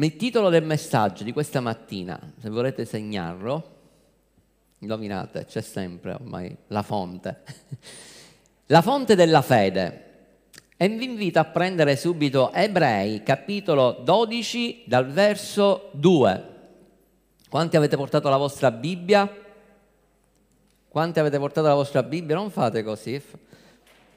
Il titolo del messaggio di questa mattina, se volete segnarlo, indovinate, c'è sempre ormai la fonte. La fonte della fede. E vi invito a prendere subito Ebrei, capitolo 12, dal verso 2. Quanti avete portato la vostra Bibbia? Quanti avete portato la vostra Bibbia? Non fate così.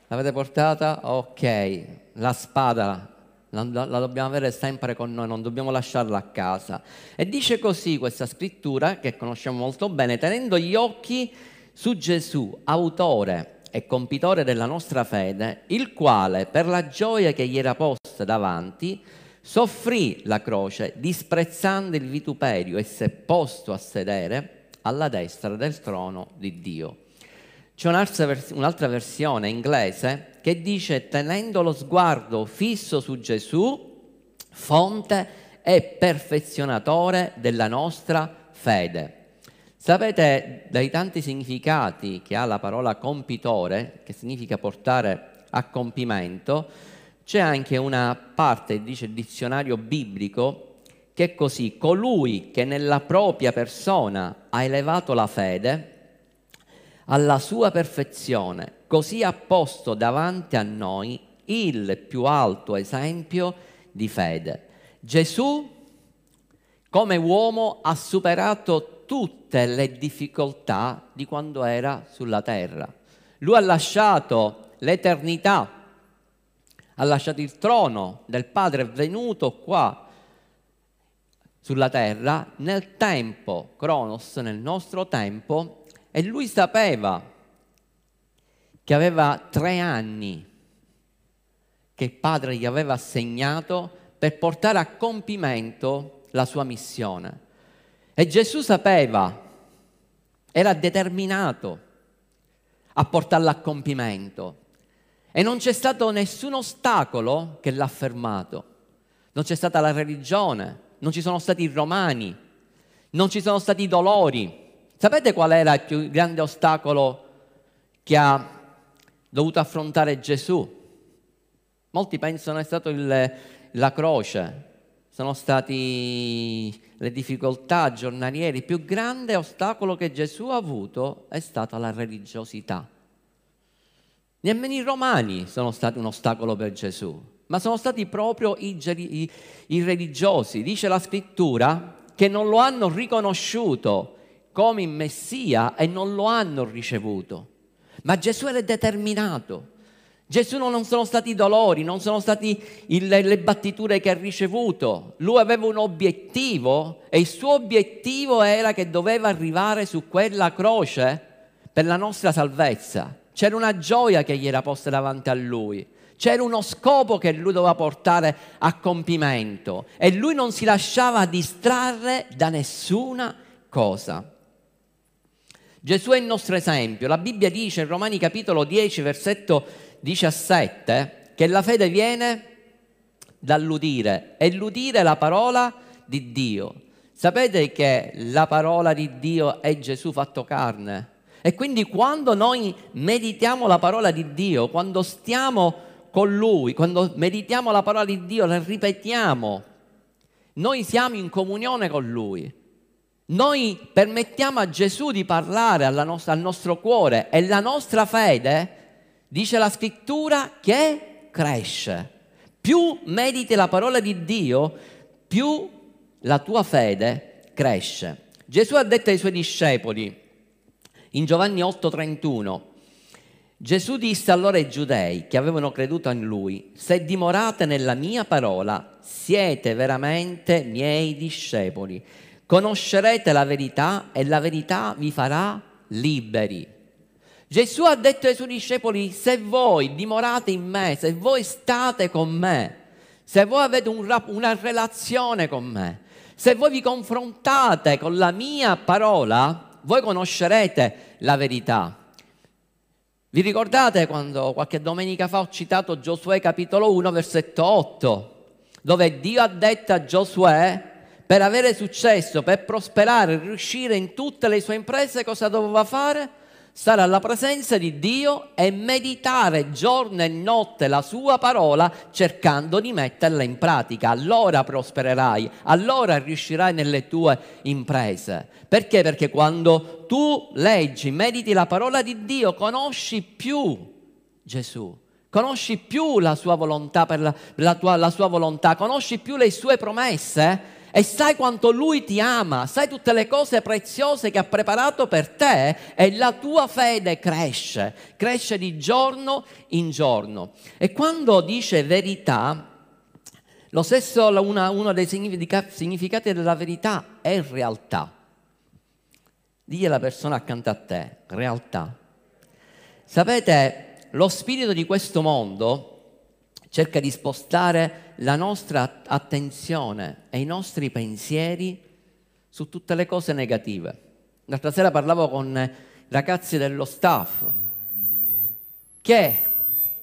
L'avete portata? Ok. La spada la, la, dobbiamo avere sempre con noi, non dobbiamo lasciarla a casa. E dice così questa scrittura, che conosciamo molto bene, tenendo gli occhi su Gesù, autore e compitore della nostra fede, il quale per la gioia che gli era posta davanti, soffrì la croce, disprezzando il vituperio e si è posto a sedere alla destra del trono di Dio. C'è un'altra, versione inglese che dice tenendo lo sguardo fisso su Gesù, fonte e perfezionatore della nostra fede. Sapete, dai tanti significati che ha la parola compitore, che significa portare a compimento, c'è anche una parte, dice il dizionario biblico, che è così, colui che nella propria persona ha elevato la fede alla sua perfezione, così ha posto davanti a noi il più alto esempio di fede. Gesù, come uomo, ha superato tutte le difficoltà di quando era sulla terra. Lui ha lasciato l'eternità, ha lasciato il trono del Padre, è venuto qua sulla terra nel tempo, Cronos, nel nostro tempo, e lui sapeva che aveva tre anni che il padre gli aveva assegnato per portare a compimento la sua missione. E Gesù sapeva, era determinato a portarla a compimento. E non c'è stato nessun ostacolo che l'ha fermato. Non c'è stata la religione, non ci sono stati i romani, non ci sono stati i dolori, Sapete qual era il più grande ostacolo che ha dovuto affrontare Gesù? Molti pensano è stato la croce, sono state le difficoltà giornaliere. Il più grande ostacolo che Gesù ha avuto è stata la religiosità. Nemmeno i romani sono stati un ostacolo per Gesù, ma sono stati proprio i, i, i religiosi. Dice la scrittura che non lo hanno riconosciuto come in Messia e non lo hanno ricevuto. Ma Gesù era determinato. Gesù non sono stati i dolori, non sono state le battiture che ha ricevuto. Lui aveva un obiettivo e il suo obiettivo era che doveva arrivare su quella croce per la nostra salvezza. C'era una gioia che gli era posta davanti a lui. C'era uno scopo che lui doveva portare a compimento e lui non si lasciava distrarre da nessuna cosa. Gesù è il nostro esempio. La Bibbia dice in Romani capitolo 10, versetto 17, che la fede viene dall'udire e l'udire la parola di Dio. Sapete che la parola di Dio è Gesù fatto carne? E quindi quando noi meditiamo la parola di Dio, quando stiamo con Lui, quando meditiamo la parola di Dio, la ripetiamo, noi siamo in comunione con Lui. Noi permettiamo a Gesù di parlare nostra, al nostro cuore e la nostra fede, dice la scrittura, che cresce. Più mediti la parola di Dio, più la tua fede cresce. Gesù ha detto ai suoi discepoli in Giovanni 8:31, Gesù disse allora ai giudei che avevano creduto in lui, se dimorate nella mia parola, siete veramente miei discepoli conoscerete la verità e la verità vi farà liberi. Gesù ha detto ai suoi discepoli, se voi dimorate in me, se voi state con me, se voi avete un, una relazione con me, se voi vi confrontate con la mia parola, voi conoscerete la verità. Vi ricordate quando qualche domenica fa ho citato Giosuè capitolo 1 versetto 8, dove Dio ha detto a Giosuè per avere successo, per prosperare, riuscire in tutte le sue imprese, cosa doveva fare? stare alla presenza di Dio e meditare giorno e notte la sua parola cercando di metterla in pratica. Allora prospererai, allora riuscirai nelle tue imprese. Perché? Perché quando tu leggi, mediti la parola di Dio, conosci più Gesù. Conosci più la sua volontà, la, la, tua, la sua volontà, conosci più le sue promesse e sai quanto Lui ti ama, sai tutte le cose preziose che ha preparato per te e la tua fede cresce, cresce di giorno in giorno. E quando dice verità, lo stesso una, uno dei significati della verità è realtà. Digli alla persona accanto a te, realtà. Sapete, lo spirito di questo mondo cerca di spostare la nostra attenzione e i nostri pensieri su tutte le cose negative. L'altra sera parlavo con ragazzi dello staff che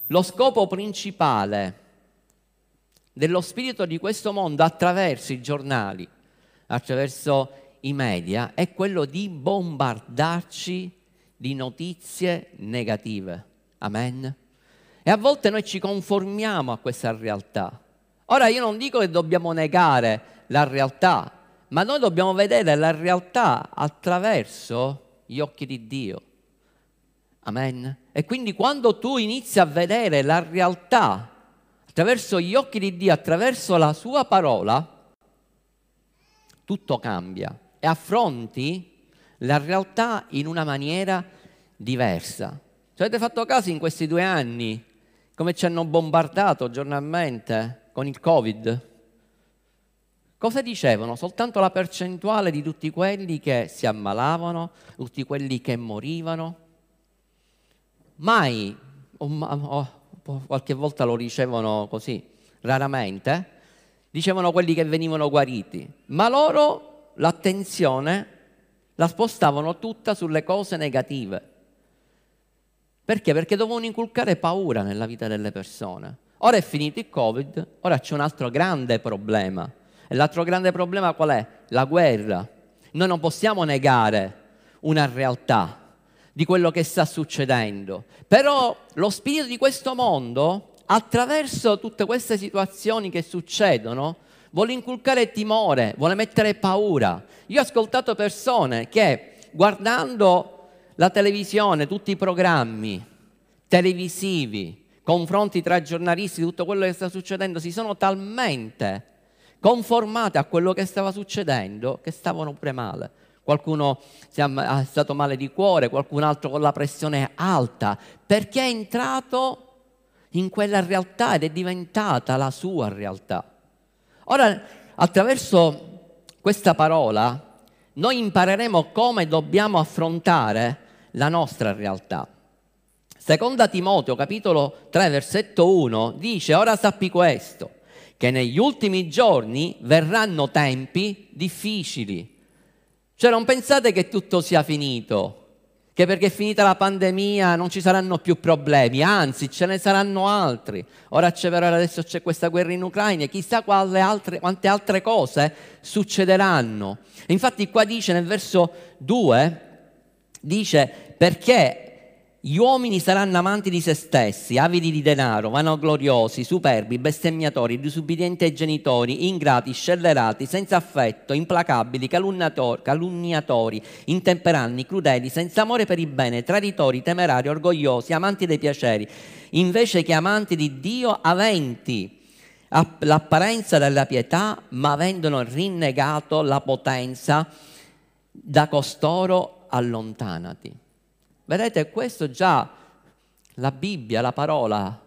lo scopo principale dello spirito di questo mondo attraverso i giornali, attraverso i media, è quello di bombardarci di notizie negative. Amen. E a volte noi ci conformiamo a questa realtà. Ora io non dico che dobbiamo negare la realtà, ma noi dobbiamo vedere la realtà attraverso gli occhi di Dio. Amen. E quindi quando tu inizi a vedere la realtà attraverso gli occhi di Dio, attraverso la sua parola, tutto cambia e affronti la realtà in una maniera diversa. Ci avete fatto caso in questi due anni come ci hanno bombardato giornalmente con il Covid. Cosa dicevano? Soltanto la percentuale di tutti quelli che si ammalavano, tutti quelli che morivano. Mai, o, o, qualche volta lo dicevano così, raramente, dicevano quelli che venivano guariti, ma loro l'attenzione la spostavano tutta sulle cose negative. Perché? Perché dovevano inculcare paura nella vita delle persone. Ora è finito il Covid, ora c'è un altro grande problema. E l'altro grande problema qual è? La guerra. Noi non possiamo negare una realtà di quello che sta succedendo. Però lo spirito di questo mondo, attraverso tutte queste situazioni che succedono, vuole inculcare timore, vuole mettere paura. Io ho ascoltato persone che guardando la televisione, tutti i programmi televisivi, confronti tra giornalisti, tutto quello che sta succedendo, si sono talmente conformati a quello che stava succedendo che stavano pure male. Qualcuno è stato male di cuore, qualcun altro con la pressione alta, perché è entrato in quella realtà ed è diventata la sua realtà. Ora, attraverso questa parola, noi impareremo come dobbiamo affrontare la nostra realtà. Seconda Timoteo, capitolo 3, versetto 1, dice, ora sappi questo, che negli ultimi giorni verranno tempi difficili. Cioè non pensate che tutto sia finito, che perché è finita la pandemia non ci saranno più problemi, anzi ce ne saranno altri. Ora c'è vero, adesso c'è questa guerra in Ucraina e chissà altre, quante altre cose succederanno. Infatti qua dice nel verso 2, dice perché gli uomini saranno amanti di se stessi, avidi di denaro, vanagloriosi, superbi, bestemmiatori, disubbidienti ai genitori, ingrati, scellerati, senza affetto, implacabili, calunniatori, intemperanti, crudeli, senza amore per il bene, traditori, temerari, orgogliosi, amanti dei piaceri, invece che amanti di Dio, aventi l'apparenza della pietà, ma avendolo rinnegato la potenza da costoro allontanati. Vedete, questo già la Bibbia, la parola,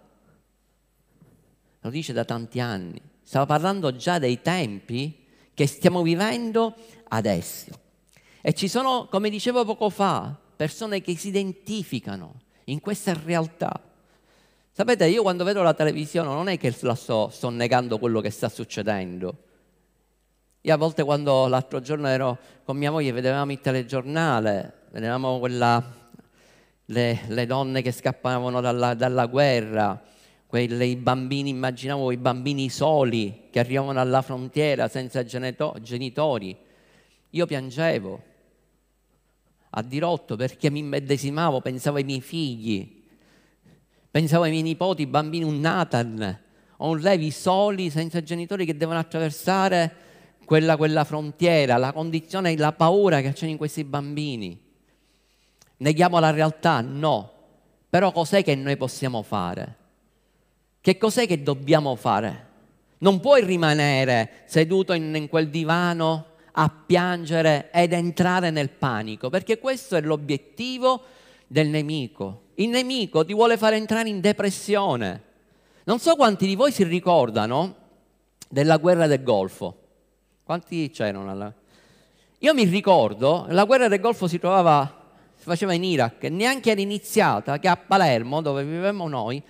lo dice da tanti anni. Stava parlando già dei tempi che stiamo vivendo adesso. E ci sono, come dicevo poco fa, persone che si identificano in questa realtà. Sapete, io quando vedo la televisione non è che la sto, sto negando quello che sta succedendo, io a volte quando l'altro giorno ero con mia moglie vedevamo il telegiornale, vedevamo quella, le, le, donne che scappavano dalla, dalla guerra, quelle, i bambini, immaginavo i bambini soli che arrivavano alla frontiera senza geneto, genitori. Io piangevo. a dirotto perché mi immedesimavo, pensavo ai miei figli, pensavo ai miei nipoti, bambini, un Nathan un Levi soli, senza genitori che devono attraversare quella, quella frontiera, la condizione, la paura che c'è in questi bambini. Neghiamo la realtà? No. Però cos'è che noi possiamo fare? Che cos'è che dobbiamo fare? Non puoi rimanere seduto in, in quel divano a piangere ed entrare nel panico, perché questo è l'obiettivo del nemico. Il nemico ti vuole fare entrare in depressione. Non so quanti di voi si ricordano della guerra del Golfo. Quanti c'erano? Alla... Io mi ricordo, la guerra del Golfo si trovava, faceva in Iraq, neanche era iniziata, che a Palermo, dove vivevamo noi,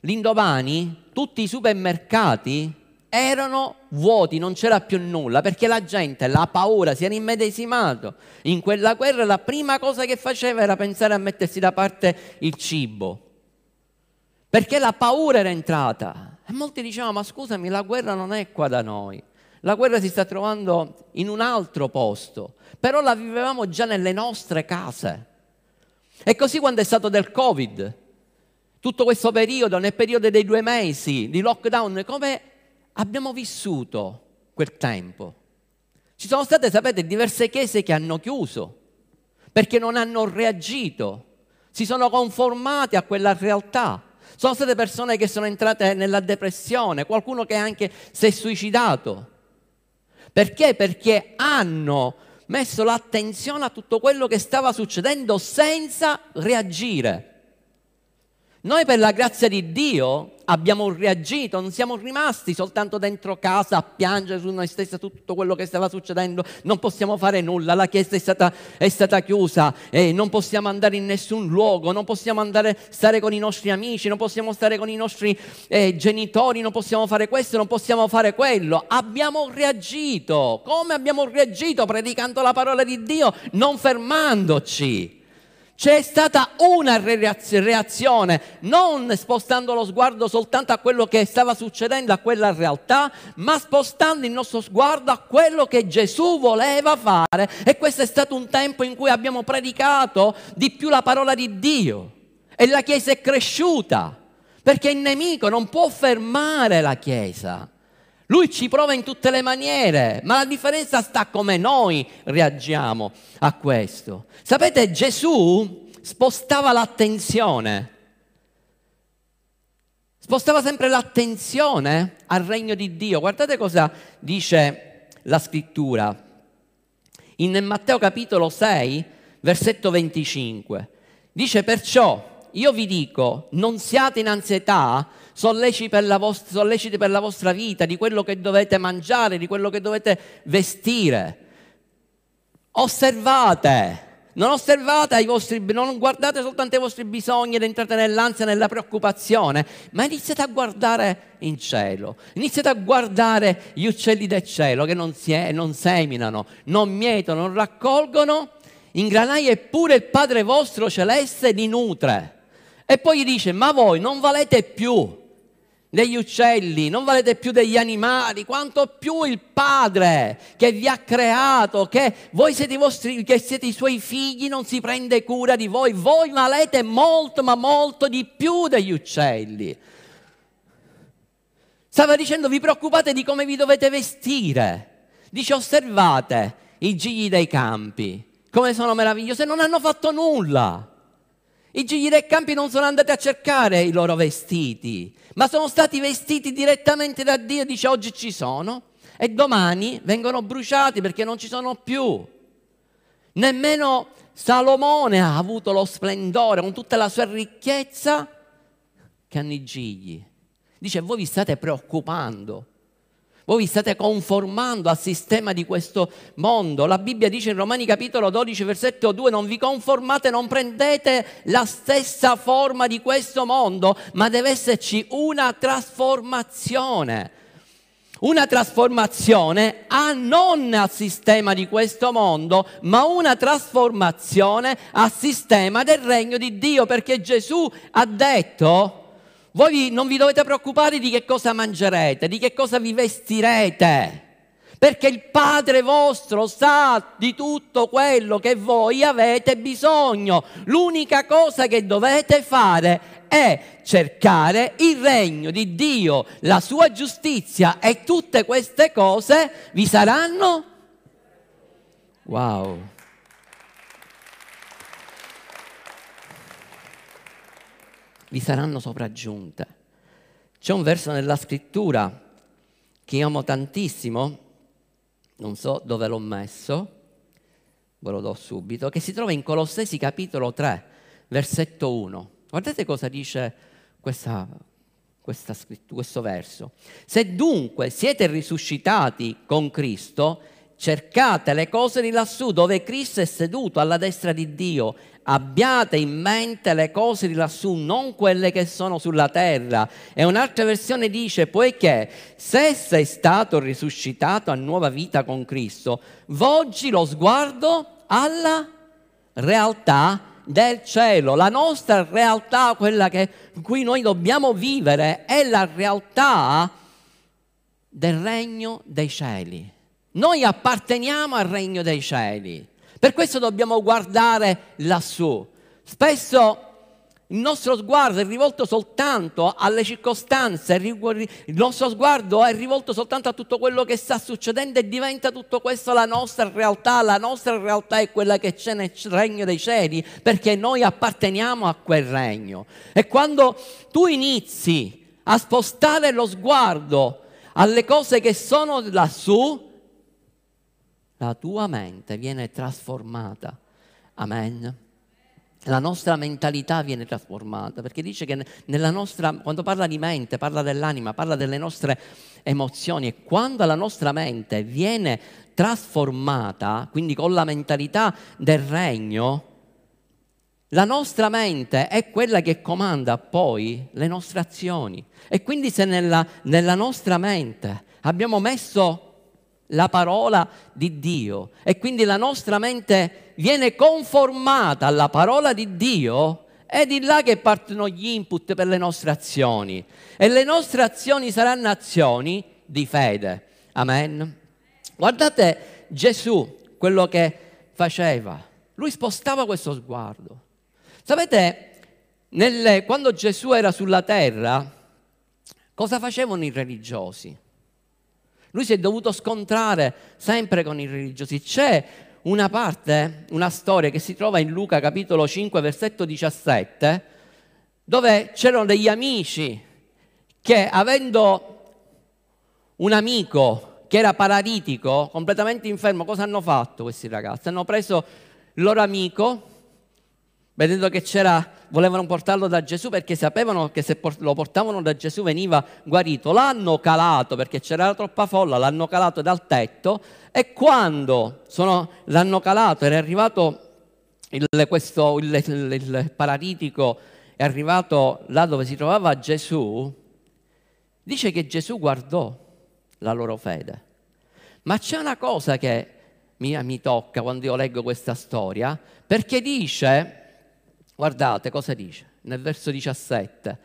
l'indomani tutti i supermercati erano vuoti, non c'era più nulla, perché la gente, la paura, si era immedesimato in quella guerra, la prima cosa che faceva era pensare a mettersi da parte il cibo, perché la paura era entrata. E molti dicevano, ma scusami, la guerra non è qua da noi, la guerra si sta trovando in un altro posto, però la vivevamo già nelle nostre case. E così quando è stato del Covid, tutto questo periodo, nel periodo dei due mesi di lockdown, come abbiamo vissuto quel tempo? Ci sono state, sapete, diverse chiese che hanno chiuso perché non hanno reagito, si sono conformate a quella realtà. Sono state persone che sono entrate nella depressione, qualcuno che anche si è suicidato. Perché? Perché hanno messo l'attenzione a tutto quello che stava succedendo senza reagire. Noi per la grazia di Dio abbiamo reagito, non siamo rimasti soltanto dentro casa a piangere su noi stessi tutto quello che stava succedendo, non possiamo fare nulla, la chiesa è stata, è stata chiusa, eh, non possiamo andare in nessun luogo, non possiamo andare stare con i nostri amici, non possiamo stare con i nostri eh, genitori, non possiamo fare questo, non possiamo fare quello. Abbiamo reagito, come abbiamo reagito? Predicando la parola di Dio, non fermandoci. C'è stata una reazione, non spostando lo sguardo soltanto a quello che stava succedendo, a quella realtà, ma spostando il nostro sguardo a quello che Gesù voleva fare. E questo è stato un tempo in cui abbiamo predicato di più la parola di Dio. E la Chiesa è cresciuta, perché il nemico non può fermare la Chiesa. Lui ci prova in tutte le maniere, ma la differenza sta come noi reagiamo a questo. Sapete, Gesù spostava l'attenzione, spostava sempre l'attenzione al regno di Dio. Guardate cosa dice la scrittura. In Matteo capitolo 6, versetto 25. Dice perciò, io vi dico, non siate in ansietà solleciti per, vostra, solleciti per la vostra vita, di quello che dovete mangiare, di quello che dovete vestire. Osservate, non osservate i vostri, non guardate soltanto ai vostri bisogni ed entrate nell'ansia, nella preoccupazione, ma iniziate a guardare in cielo, iniziate a guardare gli uccelli del cielo che non, si, non seminano, non mietono, non raccolgono in granai eppure il Padre vostro celeste li nutre. E poi gli dice, ma voi non valete più degli uccelli, non valete più degli animali, quanto più il Padre che vi ha creato, che voi siete i, vostri, che siete i suoi figli, non si prende cura di voi, voi valete molto, ma molto di più degli uccelli. Stava dicendo, vi preoccupate di come vi dovete vestire. Dice, osservate i gigli dei campi, come sono meravigliosi, non hanno fatto nulla. I gigli dei campi non sono andati a cercare i loro vestiti, ma sono stati vestiti direttamente da Dio, dice oggi ci sono e domani vengono bruciati perché non ci sono più. Nemmeno Salomone ha avuto lo splendore con tutta la sua ricchezza che hanno i gigli. Dice, voi vi state preoccupando voi vi state conformando al sistema di questo mondo. La Bibbia dice in Romani capitolo 12, versetto 2, non vi conformate, non prendete la stessa forma di questo mondo, ma deve esserci una trasformazione. Una trasformazione a non al sistema di questo mondo, ma una trasformazione al sistema del regno di Dio, perché Gesù ha detto voi non vi dovete preoccupare di che cosa mangerete, di che cosa vi vestirete, perché il Padre vostro sa di tutto quello che voi avete bisogno. L'unica cosa che dovete fare è cercare il regno di Dio, la sua giustizia e tutte queste cose vi saranno. Wow. Vi saranno sopraggiunte. C'è un verso nella scrittura che amo tantissimo, non so dove l'ho messo, ve lo do subito, che si trova in Colossesi capitolo 3, versetto 1. Guardate cosa dice questa, questa, questo verso. Se dunque siete risuscitati con Cristo, cercate le cose di lassù dove Cristo è seduto alla destra di Dio abbiate in mente le cose di lassù, non quelle che sono sulla terra. E un'altra versione dice, poiché se sei stato risuscitato a nuova vita con Cristo, volgi lo sguardo alla realtà del cielo. La nostra realtà, quella che, in cui noi dobbiamo vivere, è la realtà del regno dei cieli. Noi apparteniamo al regno dei cieli. Per questo dobbiamo guardare lassù. Spesso il nostro sguardo è rivolto soltanto alle circostanze, il nostro sguardo è rivolto soltanto a tutto quello che sta succedendo e diventa tutto questo la nostra realtà. La nostra realtà è quella che c'è nel regno dei cieli perché noi apparteniamo a quel regno. E quando tu inizi a spostare lo sguardo alle cose che sono lassù, la tua mente viene trasformata. Amen. La nostra mentalità viene trasformata, perché dice che nella nostra, quando parla di mente, parla dell'anima, parla delle nostre emozioni e quando la nostra mente viene trasformata, quindi con la mentalità del regno, la nostra mente è quella che comanda poi le nostre azioni. E quindi se nella, nella nostra mente abbiamo messo la parola di Dio e quindi la nostra mente viene conformata alla parola di Dio, è di là che partono gli input per le nostre azioni e le nostre azioni saranno azioni di fede. Amen. Guardate Gesù, quello che faceva. Lui spostava questo sguardo. Sapete, nelle, quando Gesù era sulla terra, cosa facevano i religiosi? Lui si è dovuto scontrare sempre con i religiosi. C'è una parte, una storia che si trova in Luca capitolo 5 versetto 17, dove c'erano degli amici che avendo un amico che era paralitico, completamente infermo, cosa hanno fatto questi ragazzi? Hanno preso il loro amico, vedendo che c'era volevano portarlo da Gesù perché sapevano che se lo portavano da Gesù veniva guarito. L'hanno calato perché c'era troppa folla, l'hanno calato dal tetto e quando sono, l'hanno calato era arrivato il, questo, il, il, il paralitico, è arrivato là dove si trovava Gesù, dice che Gesù guardò la loro fede. Ma c'è una cosa che mi, mi tocca quando io leggo questa storia, perché dice Guardate cosa dice nel verso 17.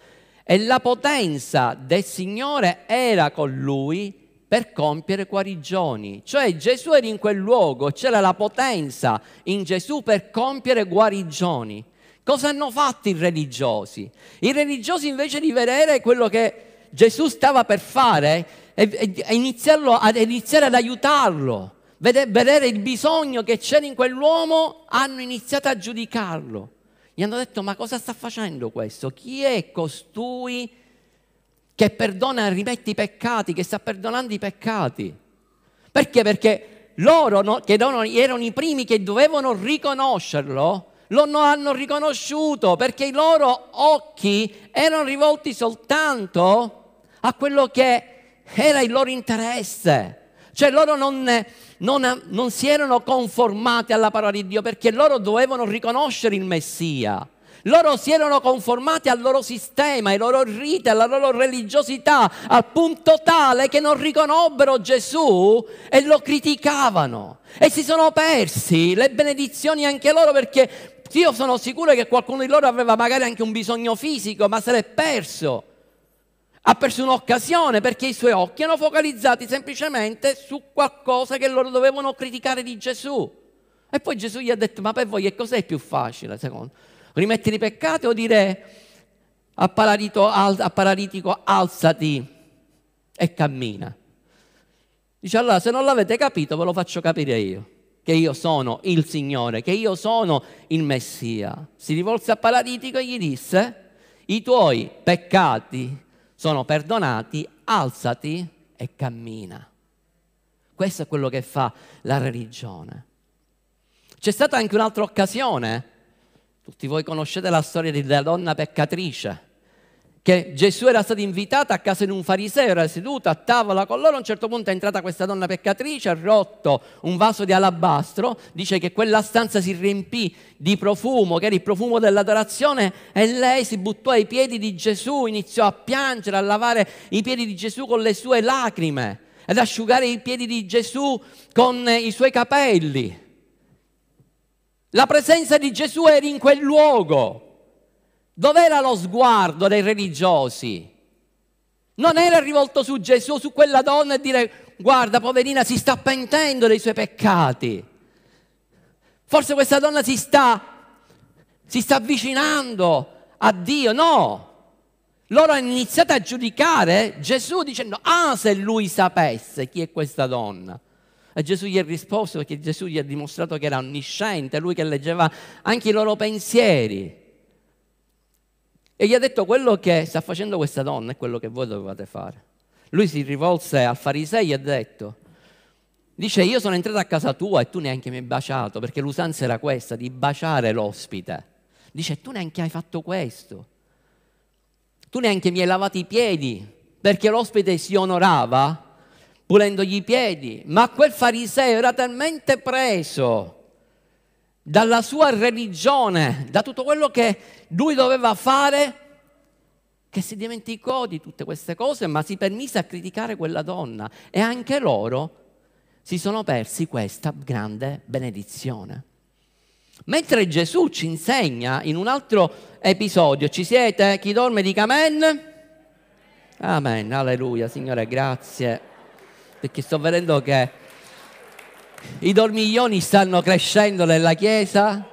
E la potenza del Signore era con lui per compiere guarigioni. Cioè Gesù era in quel luogo, c'era la potenza in Gesù per compiere guarigioni. Cosa hanno fatto i religiosi? I religiosi invece di vedere quello che Gesù stava per fare e, e, e iniziare ad aiutarlo, vedere il bisogno che c'era in quell'uomo, hanno iniziato a giudicarlo. Gli hanno detto, ma cosa sta facendo questo? Chi è costui che perdona e rimette i peccati, che sta perdonando i peccati? Perché? Perché loro, no, che erano i primi che dovevano riconoscerlo, lo hanno riconosciuto perché i loro occhi erano rivolti soltanto a quello che era il loro interesse. Cioè loro non, non, non si erano conformati alla parola di Dio perché loro dovevano riconoscere il Messia. Loro si erano conformati al loro sistema, ai loro riti, alla loro religiosità, al punto tale che non riconobbero Gesù e lo criticavano. E si sono persi le benedizioni anche loro perché io sono sicuro che qualcuno di loro aveva magari anche un bisogno fisico, ma se l'è perso. Ha perso un'occasione perché i suoi occhi erano focalizzati semplicemente su qualcosa che loro dovevano criticare di Gesù. E poi Gesù gli ha detto, ma per voi che cos'è più facile, secondo? Rimettere i peccati o dire al paralitico, al paralitico alzati e cammina? Dice allora se non l'avete capito ve lo faccio capire io che io sono il Signore, che io sono il Messia. Si rivolse al paralitico e gli disse, i tuoi peccati sono perdonati, alzati e cammina. Questo è quello che fa la religione. C'è stata anche un'altra occasione, tutti voi conoscete la storia della donna peccatrice, che Gesù era stato invitato a casa di un fariseo, era seduto a tavola con loro, a un certo punto è entrata questa donna peccatrice, ha rotto un vaso di alabastro, dice che quella stanza si riempì di profumo, che era il profumo dell'adorazione, e lei si buttò ai piedi di Gesù, iniziò a piangere, a lavare i piedi di Gesù con le sue lacrime, ad asciugare i piedi di Gesù con i suoi capelli. La presenza di Gesù era in quel luogo. Dov'era lo sguardo dei religiosi? Non era rivolto su Gesù, su quella donna e dire guarda poverina si sta pentendo dei suoi peccati. Forse questa donna si sta, si sta avvicinando a Dio. No, loro hanno iniziato a giudicare Gesù dicendo ah se lui sapesse chi è questa donna. E Gesù gli ha risposto perché Gesù gli ha dimostrato che era onnisciente, lui che leggeva anche i loro pensieri. E gli ha detto quello che sta facendo questa donna è quello che voi dovevate fare. Lui si rivolse al fariseo e gli ha detto, dice io sono entrato a casa tua e tu neanche mi hai baciato, perché l'usanza era questa, di baciare l'ospite. Dice tu neanche hai fatto questo. Tu neanche mi hai lavato i piedi, perché l'ospite si onorava pulendogli i piedi. Ma quel fariseo era talmente preso dalla sua religione, da tutto quello che lui doveva fare, che si dimenticò di tutte queste cose, ma si permise a criticare quella donna. E anche loro si sono persi questa grande benedizione. Mentre Gesù ci insegna in un altro episodio, ci siete? Chi dorme dica amen? Amen, alleluia, Signore, grazie. Perché sto vedendo che i dormiglioni stanno crescendo nella Chiesa.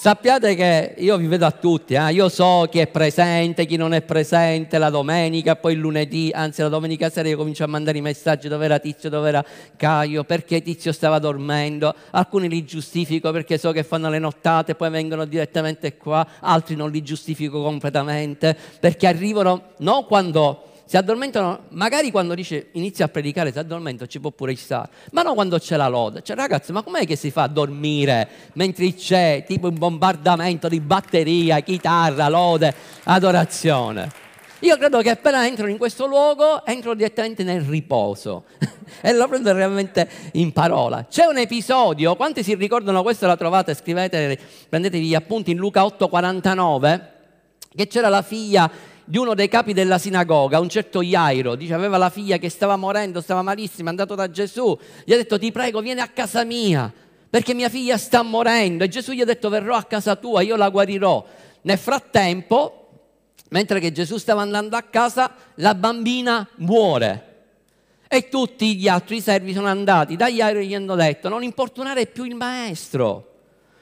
Sappiate che io vi vedo a tutti, eh? io so chi è presente, chi non è presente, la domenica, poi il lunedì, anzi la domenica sera io comincio a mandare i messaggi dove era Tizio, dove era Caio, perché Tizio stava dormendo, alcuni li giustifico perché so che fanno le nottate, poi vengono direttamente qua, altri non li giustifico completamente, perché arrivano non quando si addormentano, magari quando dice inizia a predicare si addormenta ci può pure stare, ma non quando c'è la lode. Cioè ragazzi, ma com'è che si fa a dormire mentre c'è tipo un bombardamento di batteria, chitarra, lode, adorazione? Io credo che appena entro in questo luogo entro direttamente nel riposo e lo prendo realmente in parola. C'è un episodio, quanti si ricordano questo la trovate, scrivete, prendetevi gli appunti in Luca 8:49, che c'era la figlia di uno dei capi della sinagoga, un certo Iairo, dice aveva la figlia che stava morendo, stava malissimo, è andato da Gesù, gli ha detto ti prego vieni a casa mia perché mia figlia sta morendo e Gesù gli ha detto verrò a casa tua, io la guarirò. Nel frattempo, mentre che Gesù stava andando a casa, la bambina muore. E tutti gli altri servi sono andati da Iairo e gli hanno detto non importunare più il maestro,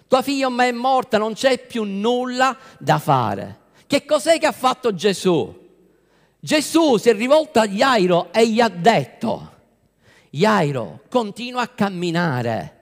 tua figlia ormai è morta, non c'è più nulla da fare. Che cos'è che ha fatto Gesù? Gesù si è rivolto a Jairo e gli ha detto, Jairo, continua a camminare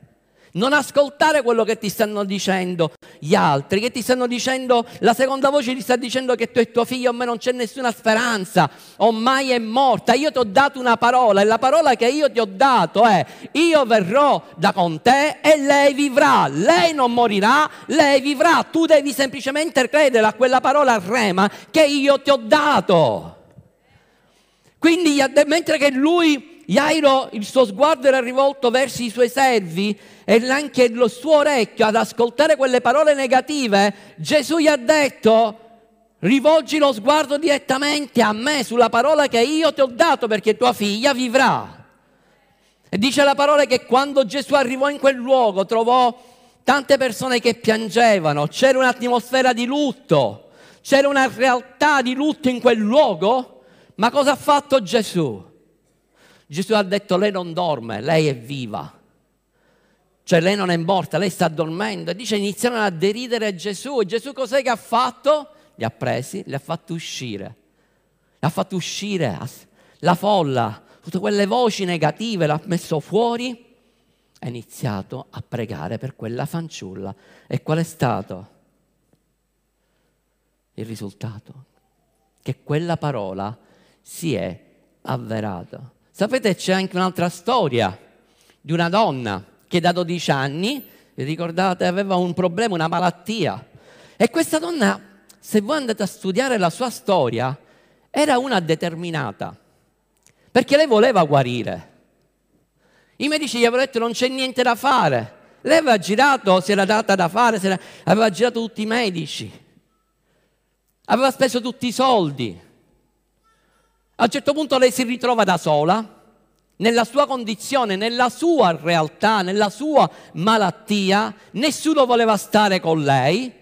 non ascoltare quello che ti stanno dicendo gli altri, che ti stanno dicendo, la seconda voce ti sta dicendo che tu e tuo figlio, ormai non c'è nessuna speranza, ormai è morta. Io ti ho dato una parola e la parola che io ti ho dato è, io verrò da con te e lei vivrà. Lei non morirà, lei vivrà. Tu devi semplicemente credere a quella parola rema che io ti ho dato. Quindi mentre che lui Jairo, il suo sguardo era rivolto verso i suoi servi e anche lo suo orecchio ad ascoltare quelle parole negative, Gesù gli ha detto, rivolgi lo sguardo direttamente a me sulla parola che io ti ho dato perché tua figlia vivrà. E dice la parola che quando Gesù arrivò in quel luogo trovò tante persone che piangevano, c'era un'atmosfera di lutto, C'era una realtà di lutto in quel luogo? Ma cosa ha fatto Gesù? Gesù ha detto lei non dorme, lei è viva. Cioè lei non è morta, lei sta dormendo. E dice iniziarono a deridere Gesù. E Gesù cos'è che ha fatto? Li ha presi, li ha fatti uscire. Li ha fatti uscire la folla, tutte quelle voci negative, l'ha messo fuori. Ha iniziato a pregare per quella fanciulla. E qual è stato il risultato? Che quella parola si è avverata. Sapete, c'è anche un'altra storia di una donna che da 12 anni, ricordate, aveva un problema, una malattia. E questa donna, se voi andate a studiare la sua storia, era una determinata, perché lei voleva guarire. I medici gli avevano detto non c'è niente da fare. Lei aveva girato, si era data da fare, era, aveva girato tutti i medici, aveva speso tutti i soldi. A un certo punto lei si ritrova da sola, nella sua condizione, nella sua realtà, nella sua malattia, nessuno voleva stare con lei,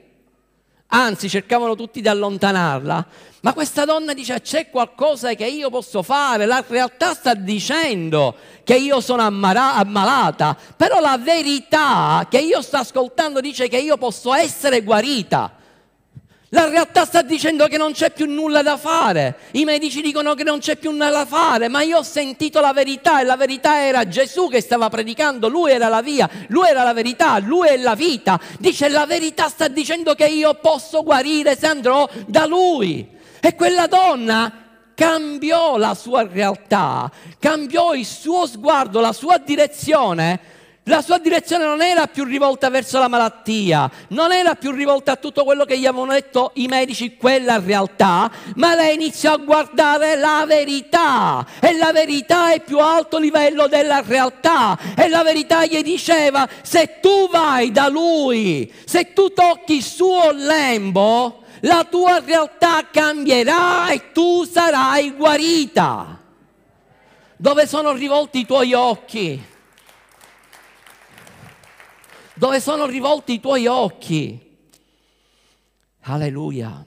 anzi cercavano tutti di allontanarla, ma questa donna dice c'è qualcosa che io posso fare, la realtà sta dicendo che io sono ammalata, però la verità che io sto ascoltando dice che io posso essere guarita. La realtà sta dicendo che non c'è più nulla da fare. I medici dicono che non c'è più nulla da fare, ma io ho sentito la verità e la verità era Gesù che stava predicando, lui era la via, lui era la verità, lui è la vita. Dice la verità sta dicendo che io posso guarire se andrò da lui. E quella donna cambiò la sua realtà, cambiò il suo sguardo, la sua direzione la sua direzione non era più rivolta verso la malattia, non era più rivolta a tutto quello che gli avevano detto i medici, quella realtà, ma lei iniziò a guardare la verità e la verità è più alto livello della realtà e la verità gli diceva se tu vai da lui, se tu tocchi il suo lembo, la tua realtà cambierà e tu sarai guarita. Dove sono rivolti i tuoi occhi? Dove sono rivolti i tuoi occhi. Alleluia.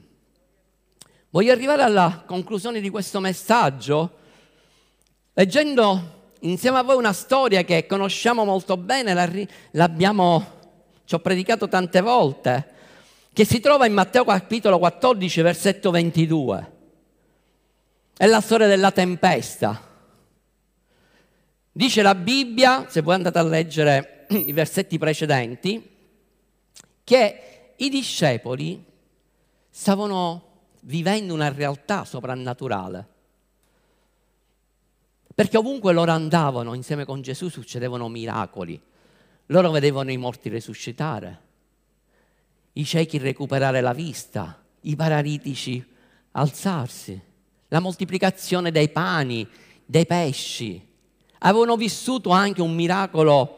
Voglio arrivare alla conclusione di questo messaggio leggendo insieme a voi una storia che conosciamo molto bene, l'abbiamo, ci ho predicato tante volte, che si trova in Matteo capitolo 14, versetto 22. È la storia della tempesta. Dice la Bibbia, se voi andate a leggere i versetti precedenti, che i discepoli stavano vivendo una realtà soprannaturale. Perché ovunque loro andavano insieme con Gesù succedevano miracoli. Loro vedevano i morti risuscitare, i ciechi recuperare la vista, i paralitici alzarsi, la moltiplicazione dei pani, dei pesci. Avevano vissuto anche un miracolo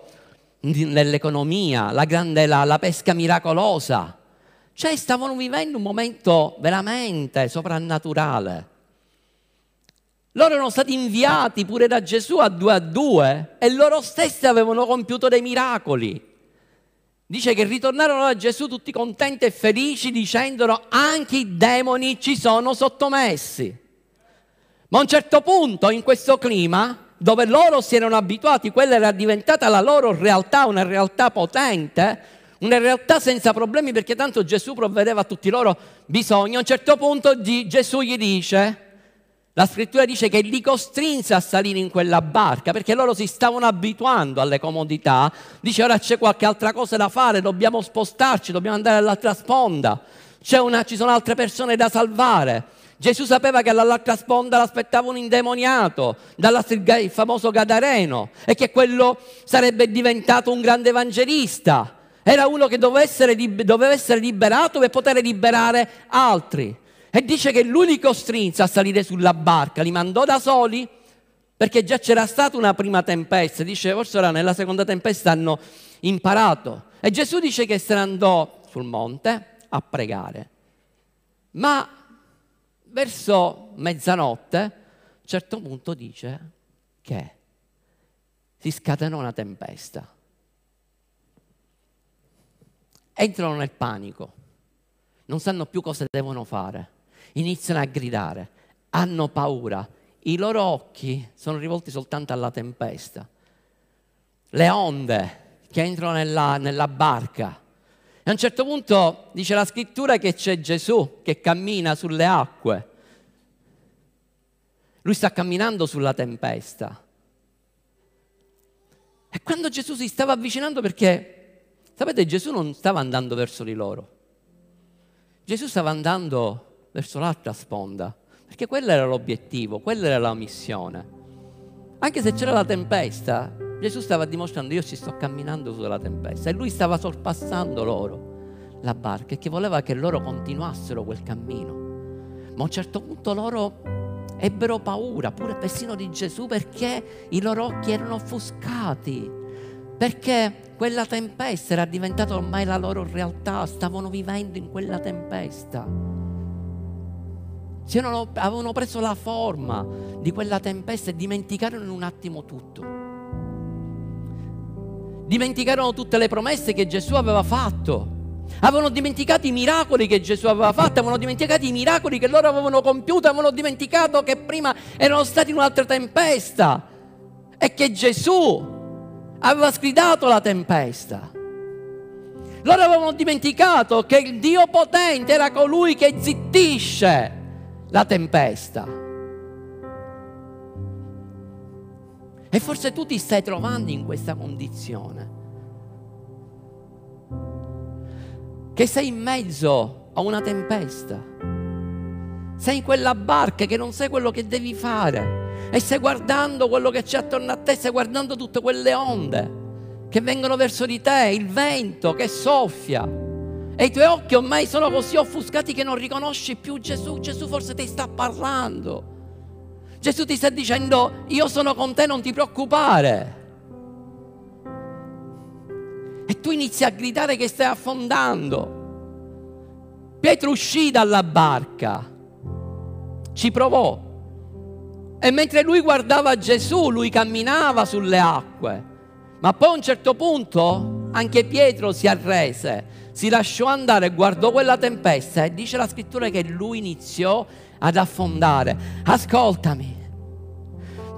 nell'economia, la, grande, la, la pesca miracolosa. Cioè stavano vivendo un momento veramente soprannaturale. Loro erano stati inviati pure da Gesù a due a due e loro stessi avevano compiuto dei miracoli. Dice che ritornarono da Gesù tutti contenti e felici dicendolo anche i demoni ci sono sottomessi. Ma a un certo punto in questo clima dove loro si erano abituati, quella era diventata la loro realtà, una realtà potente, una realtà senza problemi perché tanto Gesù provvedeva a tutti i loro bisogni. A un certo punto Gesù gli dice, la scrittura dice che li costrinse a salire in quella barca perché loro si stavano abituando alle comodità. Dice ora c'è qualche altra cosa da fare, dobbiamo spostarci, dobbiamo andare all'altra sponda, una, ci sono altre persone da salvare. Gesù sapeva che dall'altra sponda l'aspettava un indemoniato, il famoso Gadareno, e che quello sarebbe diventato un grande evangelista. Era uno che doveva essere, doveva essere liberato per poter liberare altri. E dice che lui li a salire sulla barca, li mandò da soli perché già c'era stata una prima tempesta. Dice, forse ora nella seconda tempesta hanno imparato. E Gesù dice che se ne andò sul monte a pregare. Ma verso mezzanotte, a un certo punto dice che si scatenò una tempesta. Entrano nel panico. non sanno più cosa devono fare, iniziano a gridare, hanno paura, i loro occhi sono rivolti soltanto alla tempesta, le onde che entrano nella, nella barca. E a un certo punto dice la scrittura che c'è Gesù che cammina sulle acque. Lui sta camminando sulla tempesta. E quando Gesù si stava avvicinando perché, sapete, Gesù non stava andando verso di loro. Gesù stava andando verso l'altra sponda, perché quello era l'obiettivo, quella era la missione. Anche se c'era la tempesta, Gesù stava dimostrando io ci sto camminando sulla tempesta e lui stava sorpassando loro la barca e che voleva che loro continuassero quel cammino. Ma a un certo punto loro ebbero paura, pure persino di Gesù, perché i loro occhi erano offuscati, perché quella tempesta era diventata ormai la loro realtà, stavano vivendo in quella tempesta. Erano, avevano preso la forma di quella tempesta e dimenticarono in un attimo tutto. Dimenticarono tutte le promesse che Gesù aveva fatto Avevano dimenticato i miracoli che Gesù aveva fatto, avevano dimenticato i miracoli che loro avevano compiuto, avevano dimenticato che prima erano stati in un'altra tempesta e che Gesù aveva sgridato la tempesta. Loro avevano dimenticato che il Dio potente era colui che zittisce la tempesta. E forse tu ti stai trovando in questa condizione. che sei in mezzo a una tempesta. Sei in quella barca che non sai quello che devi fare e stai guardando quello che c'è attorno a te, stai guardando tutte quelle onde che vengono verso di te, il vento che soffia. E i tuoi occhi ormai sono così offuscati che non riconosci più Gesù. Gesù forse ti sta parlando. Gesù ti sta dicendo, io sono con te, non ti preoccupare. E tu inizi a gridare che stai affondando. Pietro uscì dalla barca, ci provò. E mentre lui guardava Gesù, lui camminava sulle acque. Ma poi a un certo punto anche Pietro si arrese, si lasciò andare guardò quella tempesta e dice la scrittura che lui iniziò ad affondare. Ascoltami,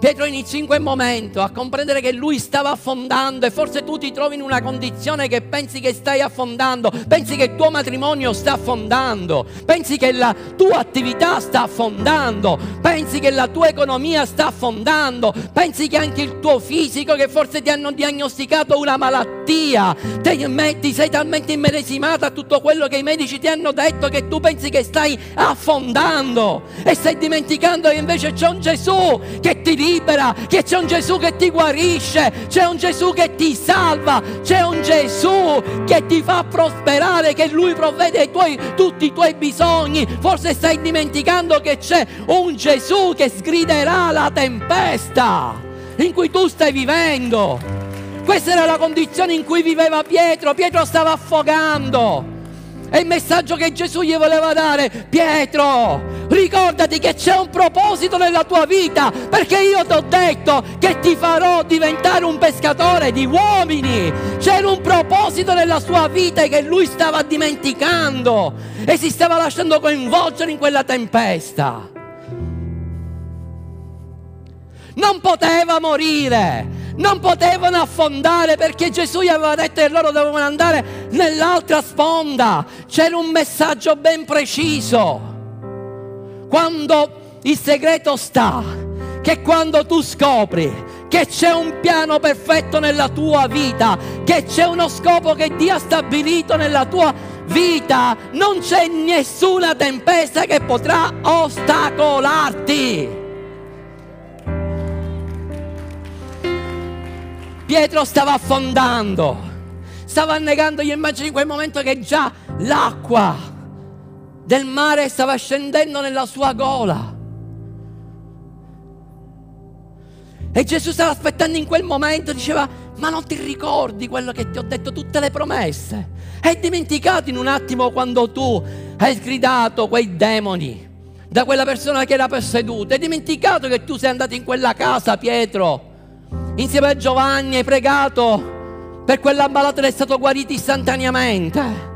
Pietro iniziò in quel momento a comprendere che lui stava affondando e forse tu ti trovi in una condizione che pensi che stai affondando, pensi che il tuo matrimonio sta affondando, pensi che la tua attività sta affondando, pensi che la tua economia sta affondando, pensi che anche il tuo fisico che forse ti hanno diagnosticato una malattia, ti, sei talmente immedesimata a tutto quello che i medici ti hanno detto che tu pensi che stai affondando e stai dimenticando che invece c'è un Gesù che ti dice libera, che c'è un Gesù che ti guarisce, c'è un Gesù che ti salva, c'è un Gesù che ti fa prosperare, che Lui provvede tuoi, tutti i tuoi bisogni. Forse stai dimenticando che c'è un Gesù che sgriderà la tempesta in cui tu stai vivendo. Questa era la condizione in cui viveva Pietro. Pietro stava affogando. E il messaggio che Gesù gli voleva dare, Pietro, ricordati che c'è un proposito nella tua vita, perché io ti ho detto che ti farò diventare un pescatore di uomini. C'era un proposito nella sua vita che lui stava dimenticando e si stava lasciando coinvolgere in quella tempesta. Non poteva morire non potevano affondare perché Gesù gli aveva detto che loro dovevano andare nell'altra sponda. C'era un messaggio ben preciso. Quando il segreto sta, che quando tu scopri che c'è un piano perfetto nella tua vita, che c'è uno scopo che Dio ha stabilito nella tua vita, non c'è nessuna tempesta che potrà ostacolarti. Pietro stava affondando, stava annegando, io immagino in quel momento che già l'acqua del mare stava scendendo nella sua gola. E Gesù stava aspettando in quel momento, diceva, ma non ti ricordi quello che ti ho detto, tutte le promesse? Hai dimenticato in un attimo quando tu hai sgridato quei demoni da quella persona che era posseduta? Hai dimenticato che tu sei andato in quella casa, Pietro? Insieme a Giovanni hai pregato per quell'ammalato ed è stato guarito istantaneamente.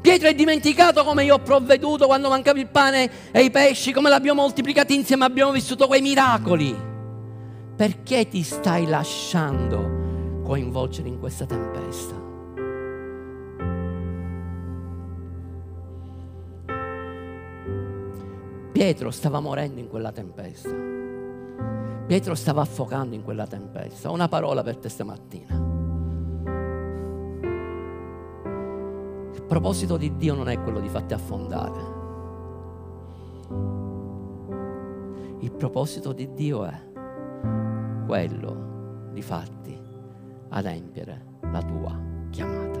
Pietro è dimenticato come io ho provveduto quando mancava il pane e i pesci, come l'abbiamo moltiplicati insieme, abbiamo vissuto quei miracoli. Perché ti stai lasciando coinvolgere in questa tempesta? Pietro stava morendo in quella tempesta. Pietro stava affogando in quella tempesta. Una parola per te stamattina. Il proposito di Dio non è quello di farti affondare. Il proposito di Dio è quello di farti adempiere la tua chiamata.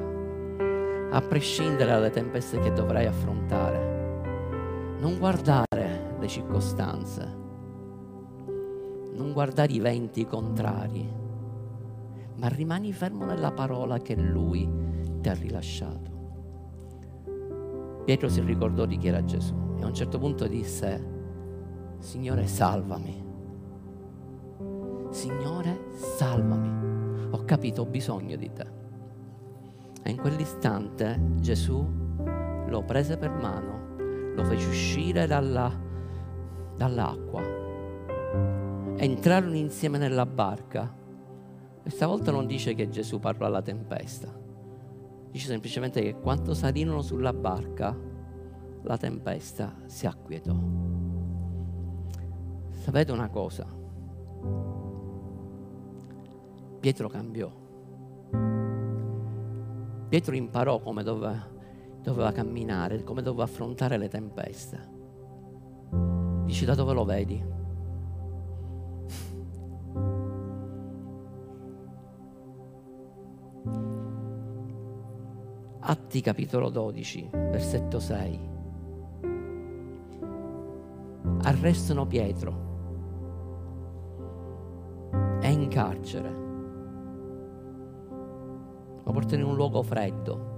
A prescindere dalle tempeste che dovrai affrontare, non guardare le circostanze, non guardare i venti contrari, ma rimani fermo nella parola che Lui ti ha rilasciato. Pietro si ricordò di chi era Gesù e a un certo punto disse, Signore salvami, Signore salvami, ho capito, ho bisogno di te. E in quell'istante Gesù lo prese per mano lo fece uscire dalla, dall'acqua. Entrarono insieme nella barca. E stavolta non dice che Gesù parlò alla tempesta. Dice semplicemente che quando salirono sulla barca, la tempesta si acquietò. Sapete una cosa? Pietro cambiò. Pietro imparò come doveva doveva camminare, come doveva affrontare le tempeste. Dici da dove lo vedi? Atti capitolo 12, versetto 6. Arrestano Pietro. È in carcere. Lo portano in un luogo freddo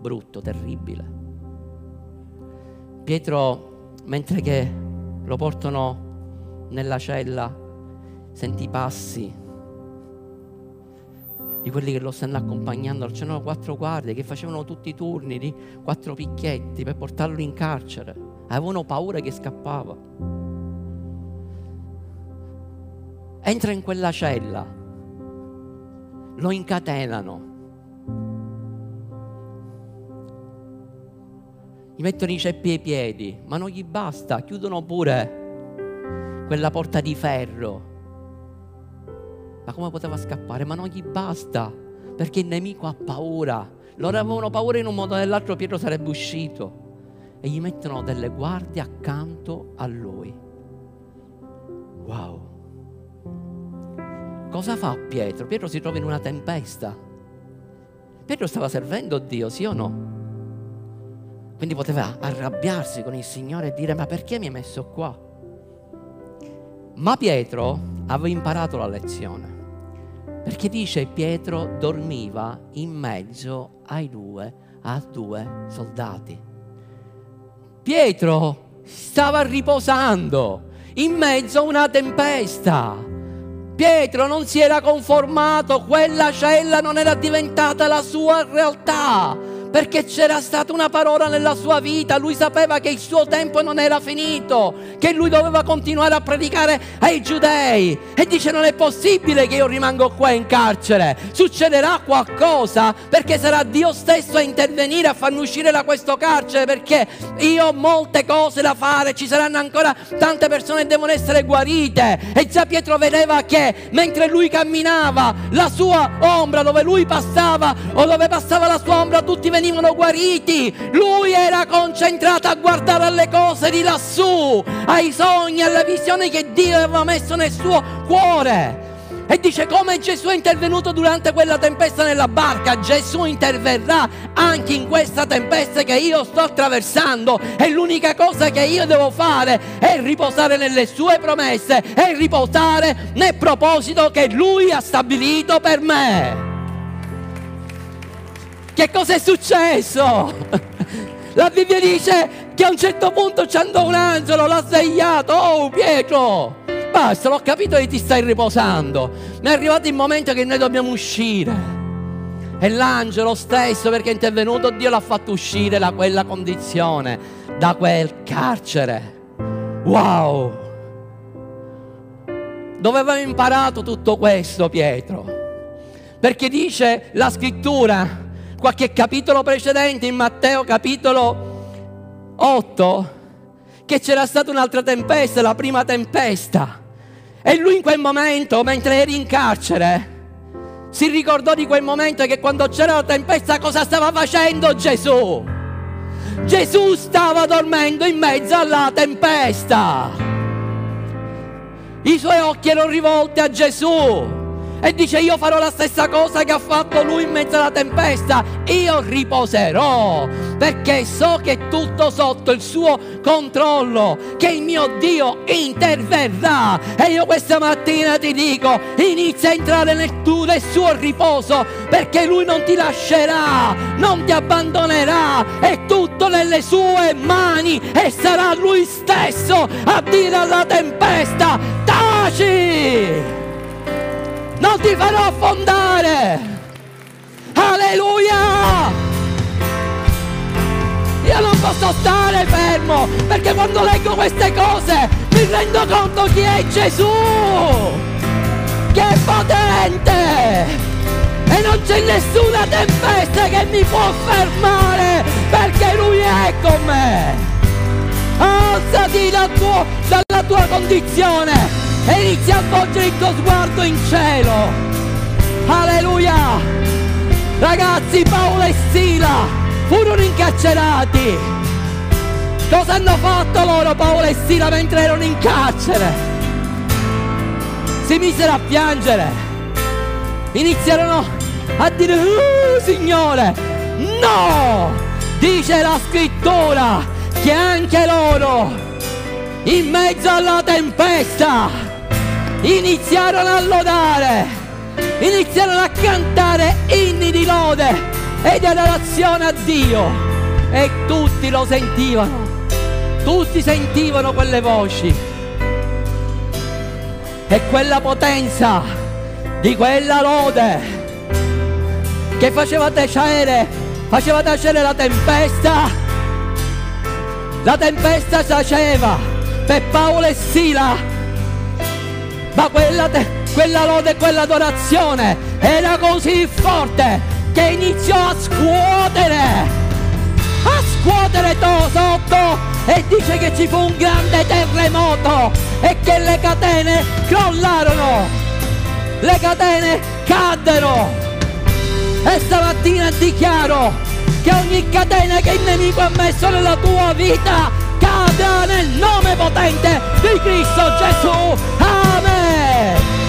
brutto, terribile. Pietro, mentre che lo portano nella cella, sentì passi di quelli che lo stanno accompagnando. C'erano quattro guardie che facevano tutti i turni di quattro picchietti per portarlo in carcere. Avevano paura che scappava. Entra in quella cella, lo incatenano gli mettono i ceppi ai piedi, ma non gli basta, chiudono pure quella porta di ferro. Ma come poteva scappare? Ma non gli basta, perché il nemico ha paura. Loro avevano paura in un modo o nell'altro Pietro sarebbe uscito. E gli mettono delle guardie accanto a lui. Wow. Cosa fa Pietro? Pietro si trova in una tempesta. Pietro stava servendo Dio, sì o no? Quindi poteva arrabbiarsi con il Signore e dire ma perché mi hai messo qua? Ma Pietro aveva imparato la lezione. Perché dice Pietro dormiva in mezzo ai due, a due soldati. Pietro stava riposando in mezzo a una tempesta. Pietro non si era conformato, quella cella non era diventata la sua realtà perché c'era stata una parola nella sua vita, lui sapeva che il suo tempo non era finito, che lui doveva continuare a predicare ai giudei. E dice non è possibile che io rimango qua in carcere, succederà qualcosa perché sarà Dio stesso a intervenire a farmi uscire da questo carcere perché io ho molte cose da fare, ci saranno ancora tante persone che devono essere guarite. E già Pietro vedeva che mentre lui camminava la sua ombra dove lui passava o dove passava la sua ombra tutti venivano venivano guariti. Lui era concentrato a guardare alle cose di lassù, ai sogni, alle visioni che Dio aveva messo nel suo cuore. E dice come Gesù è intervenuto durante quella tempesta nella barca, Gesù interverrà anche in questa tempesta che io sto attraversando. E l'unica cosa che io devo fare è riposare nelle sue promesse e riposare nel proposito che Lui ha stabilito per me. Che cosa è successo? La Bibbia dice che a un certo punto c'è andato un angelo, l'ha svegliato. Oh Pietro, basta, l'ho capito che ti stai riposando. Ma è arrivato il momento che noi dobbiamo uscire. E l'angelo stesso, perché è intervenuto, Dio l'ha fatto uscire da quella condizione, da quel carcere. Wow! Dove aveva imparato tutto questo Pietro? Perché dice la scrittura, qualche capitolo precedente, in Matteo capitolo 8, che c'era stata un'altra tempesta, la prima tempesta. E lui in quel momento, mentre eri in carcere, si ricordò di quel momento che quando c'era la tempesta cosa stava facendo Gesù? Gesù stava dormendo in mezzo alla tempesta. I suoi occhi erano rivolti a Gesù e dice io farò la stessa cosa che ha fatto lui in mezzo alla tempesta, io riposerò perché so che è tutto sotto il suo controllo, che il mio Dio interverrà e io questa mattina ti dico inizia a entrare nel, tuo, nel suo riposo perché lui non ti lascerà, non ti abbandonerà, è tutto nelle sue mani e sarà lui stesso a dire alla tempesta taci! Non ti farò affondare. Alleluia! Io non posso stare fermo perché quando leggo queste cose mi rendo conto chi è Gesù, che è potente e non c'è nessuna tempesta che mi può fermare perché Lui è con me. Alzati dal tuo, dalla tua condizione e inizia a volgere il tuo sguardo in cielo. Alleluia! Ragazzi, Paolo e Sila furono incarcerati. Cosa hanno fatto loro Paolo e Sila mentre erano in carcere? Si misero a piangere. Iniziarono a dire, oh, Signore, no! Dice la scrittura che anche loro, in mezzo alla tempesta, iniziarono a lodare, iniziarono a cantare inni di lode e di adorazione a Dio. E tutti lo sentivano, tutti sentivano quelle voci. E quella potenza di quella lode che faceva tacere, faceva tacere la tempesta, la tempesta taceva per Paolo e Sila ma quella, quella lode quella adorazione era così forte che iniziò a scuotere, a scuotere sotto e dice che ci fu un grande terremoto e che le catene crollarono, le catene caddero. E stamattina dichiaro che ogni catena che il nemico ha messo nella tua vita cada nel nome potente di Cristo Gesù. Amen.